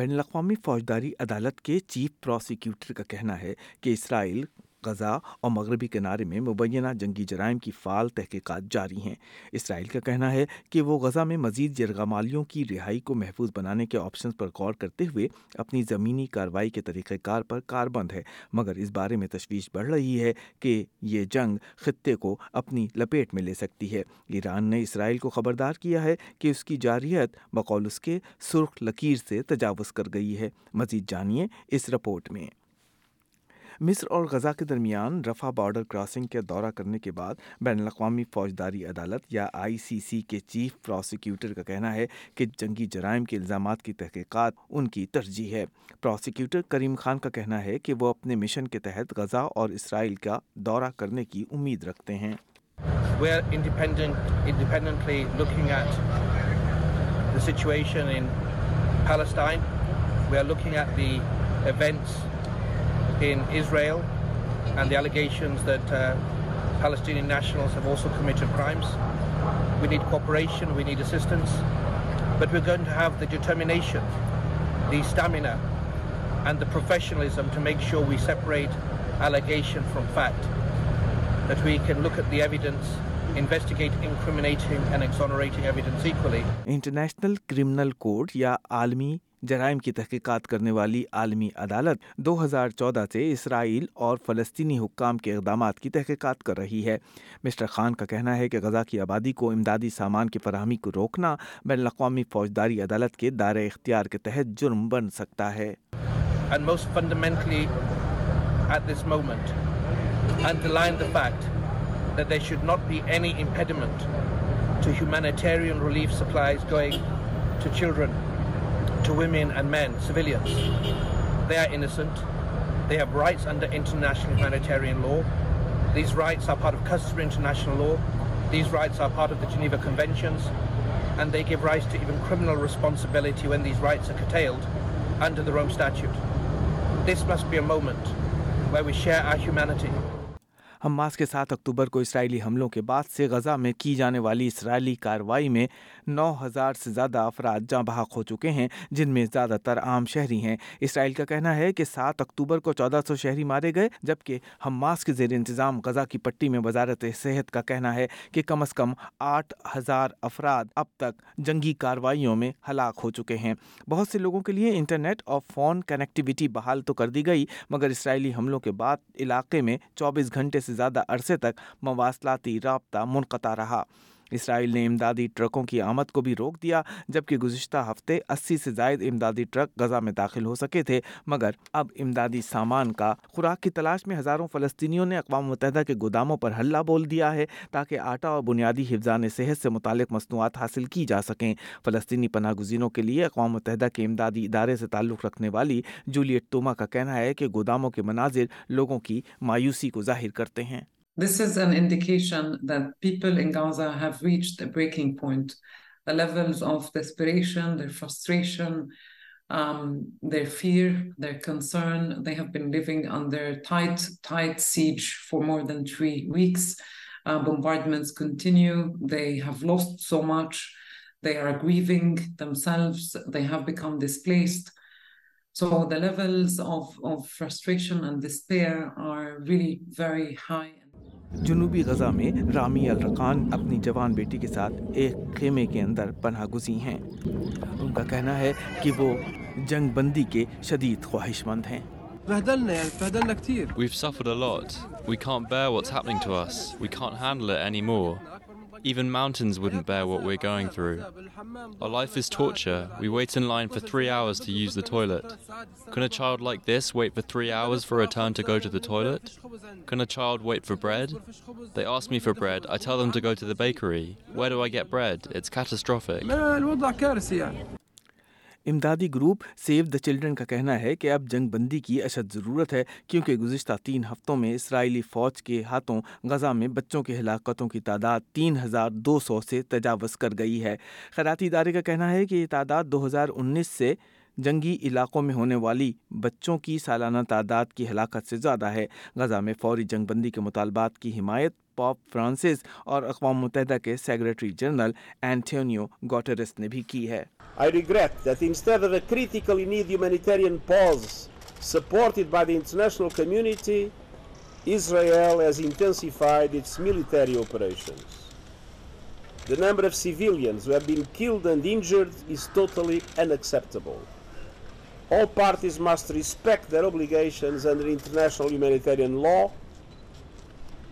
بین الاقوامی فوجداری عدالت کے چیف پراسیکیوٹر کا کہنا ہے کہ اسرائیل غزہ اور مغربی کنارے میں مبینہ جنگی جرائم کی فعال تحقیقات جاری ہیں اسرائیل کا کہنا ہے کہ وہ غزہ میں مزید جرغمالیوں کی رہائی کو محفوظ بنانے کے آپشنز پر غور کرتے ہوئے اپنی زمینی کارروائی کے طریقہ کار پر کار بند ہے مگر اس بارے میں تشویش بڑھ رہی ہے کہ یہ جنگ خطے کو اپنی لپیٹ میں لے سکتی ہے ایران نے اسرائیل کو خبردار کیا ہے کہ اس کی جارحیت اس کے سرخ لکیر سے تجاوز کر گئی ہے مزید جانیے اس رپورٹ میں مصر اور غزہ کے درمیان رفا بارڈر کراسنگ کا دورہ کرنے کے بعد بین الاقوامی فوجداری عدالت یا آئی سی سی کے چیف پروسیکیوٹر کا کہنا ہے کہ جنگی جرائم کے الزامات کی تحقیقات ان کی ترجیح ہے پروسیکیوٹر کریم خان کا کہنا ہے کہ وہ اپنے مشن کے تحت غزہ اور اسرائیل کا دورہ کرنے کی امید رکھتے ہیں اڈم to make sure we separating from لکیڈنس جرائم کی تحقیقات کرنے والی عالمی عدالت دو ہزار چودہ سے اسرائیل اور فلسطینی حکام کے اقدامات کی تحقیقات کر رہی ہے مسٹر خان کا کہنا ہے کہ غزہ کی آبادی کو امدادی سامان کی فراہمی کو روکنا بین الاقوامی فوجداری عدالت کے دائرۂ اختیار کے تحت جرم بن سکتا ہے to women and men civilians they are innocent they the international law these rights of her international law these rights responsibility when these rights Hamas کے سات اکتوبر کو اسرائیلی حملوں کے بعد سے غزہ میں کی جانے والی اسرائیلی کارروائی میں نو ہزار سے زیادہ افراد جاں بحق ہو چکے ہیں جن میں زیادہ تر عام شہری ہیں اسرائیل کا کہنا ہے کہ سات اکتوبر کو چودہ سو شہری مارے گئے جبکہ حماس کے زیر انتظام غزہ کی پٹی میں وزارت صحت کا کہنا ہے کہ کم از کم آٹھ ہزار افراد اب تک جنگی کارروائیوں میں ہلاک ہو چکے ہیں بہت سے لوگوں کے لیے انٹرنیٹ اور فون کنیکٹیویٹی بحال تو کر دی گئی مگر اسرائیلی حملوں کے بعد علاقے میں چوبیس گھنٹے سے زیادہ عرصے تک مواصلاتی رابطہ منقطع رہا اسرائیل نے امدادی ٹرکوں کی آمد کو بھی روک دیا جبکہ گزشتہ ہفتے اسی سے زائد امدادی ٹرک غزہ میں داخل ہو سکے تھے مگر اب امدادی سامان کا خوراک کی تلاش میں ہزاروں فلسطینیوں نے اقوام متحدہ کے گوداموں پر حلّہ بول دیا ہے تاکہ آٹا اور بنیادی حفظان صحت سے متعلق مصنوعات حاصل کی جا سکیں فلسطینی پناہ گزینوں کے لیے اقوام متحدہ کے امدادی ادارے سے تعلق رکھنے والی جولیٹ توما کا کہنا ہے کہ گوداموں کے مناظر لوگوں کی مایوسی کو ظاہر کرتے ہیں this اسکیشن there there weeks means loss so much they are displaced so the loss frustration very high جنوبی غزہ میں رامی الرقان اپنی جوان بیٹی کے ساتھ ایک خیمے کے اندر پناہ گزی ہیں ان کا کہنا ہے کہ وہ جنگ بندی کے شدید خواہش مند ہیں Even mountains wouldn't bear what we're going through. Our life is torture. We wait in line for three hours to use the toilet. Can a child like this wait for three hours for a turn to go to the toilet? Can a child wait for bread? They ask me for bread. I tell them to go to the bakery. Where do I get bread? It's catastrophic. امدادی group Save the Children کا کہنا ہے کہ اب جنگ بندی کی اشد ضرورت ہے کیونکہ گزشتہ تین ہفتوں میں اسرائیلی فوج کے ہاتھوں غزہ میں بچوں کی ہلاکتوں کی تعداد تین ہزار دو سو سے تجاوز کر گئی ہے خیراتی ادارے کا کہنا ہے کہ یہ تعداد دو ہزار انیس سے جنگی علاقوں میں ہونے والی بچوں کی سالانہ تعداد کی ہلاکت سے زیادہ ہے غزہ میں فوری جنگ بندی کے مطالبات کی حمایت پاپ اور اقوام متحدہ کے جنرل گوٹرس نے بھی کی ہے law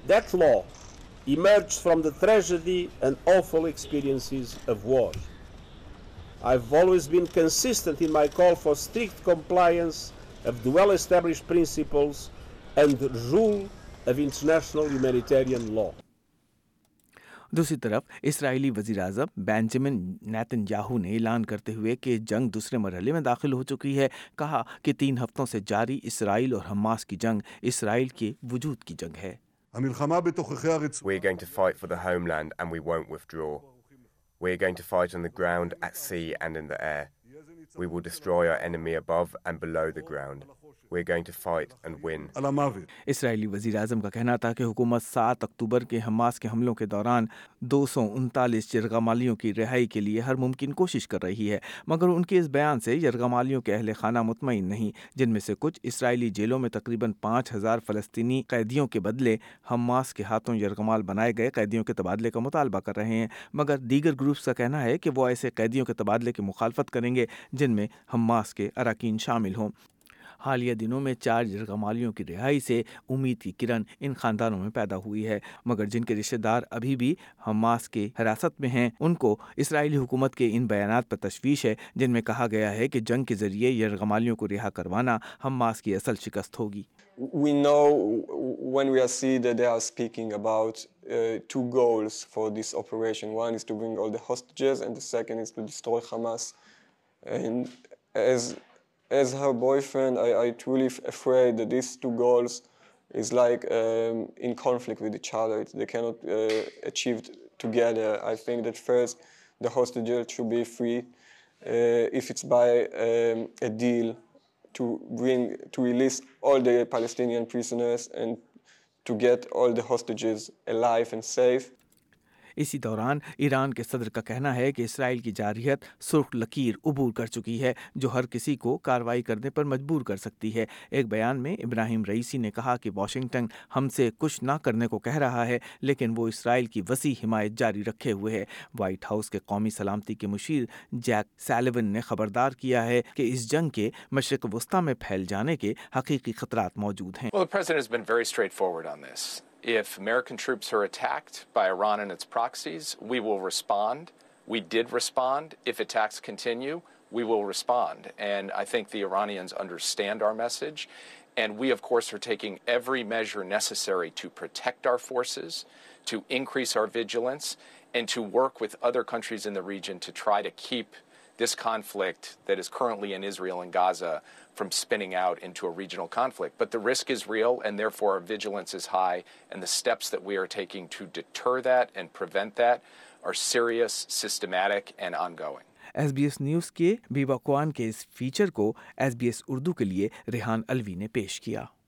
That law emerged from the tragedy and awful experiences of war. I've always been consistent in my call for strict compliance of the well established principles and the rule of international humanitarian law. دوسری طرف اسرائیلی وزیر اعظم Benjamin Nitin Yahoo نے اعلان کرتے ہوئے کہ جنگ دوسرے مرحلے میں داخل ہو چکی ہے کہا کہ تین ہفتوں سے جاری اسرائیل اور حماس کی جنگ اسرائیل کے وجود کی جنگ ہے گراؤنڈ سی وی وو ڈسٹرائیڈ اسرائیلی وزیر اعظم کا کہنا تھا کہ حکومت سات اکتوبر کے حماس کے حملوں کے دوران دو سو انتالیس یرغمالیوں کی رہائی کے لیے ہر ممکن کوشش کر رہی ہے مگر ان کے اس بیان سے یرغمالیوں کے اہل خانہ مطمئن نہیں جن میں سے کچھ اسرائیلی جیلوں میں تقریباً پانچ ہزار فلسطینی قیدیوں کے بدلے حماس کے ہاتھوں یرغمال بنائے گئے قیدیوں کے تبادلے کا مطالبہ کر رہے ہیں مگر دیگر گروپس کا کہنا ہے کہ وہ ایسے قیدیوں کے تبادلے کی مخالفت کریں گے جن میں حماس کے اراکین شامل ہوں حالیہ دنوں میں چار جرگمالیوں کی رہائی سے امید کی کرن ان خاندانوں میں پیدا ہوئی ہے مگر جن کے رشتہ دار ابھی بھی حماس کے حراست میں ہیں ان کو اسرائیلی حکومت کے ان بیانات پر تشویش ہے جن میں کہا گیا ہے کہ جنگ کے ذریعے یرغمالیوں کو رہا کروانا حماس کی اصل شکست ہوگی as her boyfriend, I truly afraid that these two goals is like um, in conflict with each other. They cannot uh, achieve together. I think that first the hostages should be free, uh, if it's by um, a deal to release all the Palestinian prisoners and to get all the hostages alive and safe. اسی دوران ایران کے صدر کا کہنا ہے کہ اسرائیل کی جارحیت سرخ لکیر عبور کر چکی ہے جو ہر کسی کو کارروائی کرنے پر مجبور کر سکتی ہے ایک بیان میں ابراہیم رئیسی نے کہا کہ واشنگٹن ہم سے کچھ نہ کرنے کو کہہ رہا ہے لیکن وہ اسرائیل کی وسیع حمایت جاری رکھے ہوئے ہے وائٹ ہاؤس کے قومی سلامتی کے مشیر جیک سیلیون نے خبردار کیا ہے کہ اس جنگ کے مشرق وسطی میں پھیل جانے کے حقیقی خطرات موجود ہیں If American troops are attacked by Iran and its proxies, we will respond. We did respond. If attacks continue, we will respond. And I think the Iranians understand our message. And we, of course, are taking every measure necessary to protect our forces, to increase our vigilance, and to work with other countries in the region to try to keep this conflict that is currently in Israel and Gaza from spinning out into a regional conflict. But the risk is real, and therefore our vigilance is high, and the steps that we are taking to deter that and prevent that are serious, systematic, and ongoing. S B S News کے بیوا کوان کے اس feature کو S B S Urdu کے لیے ریحان الوی نے پیش کیا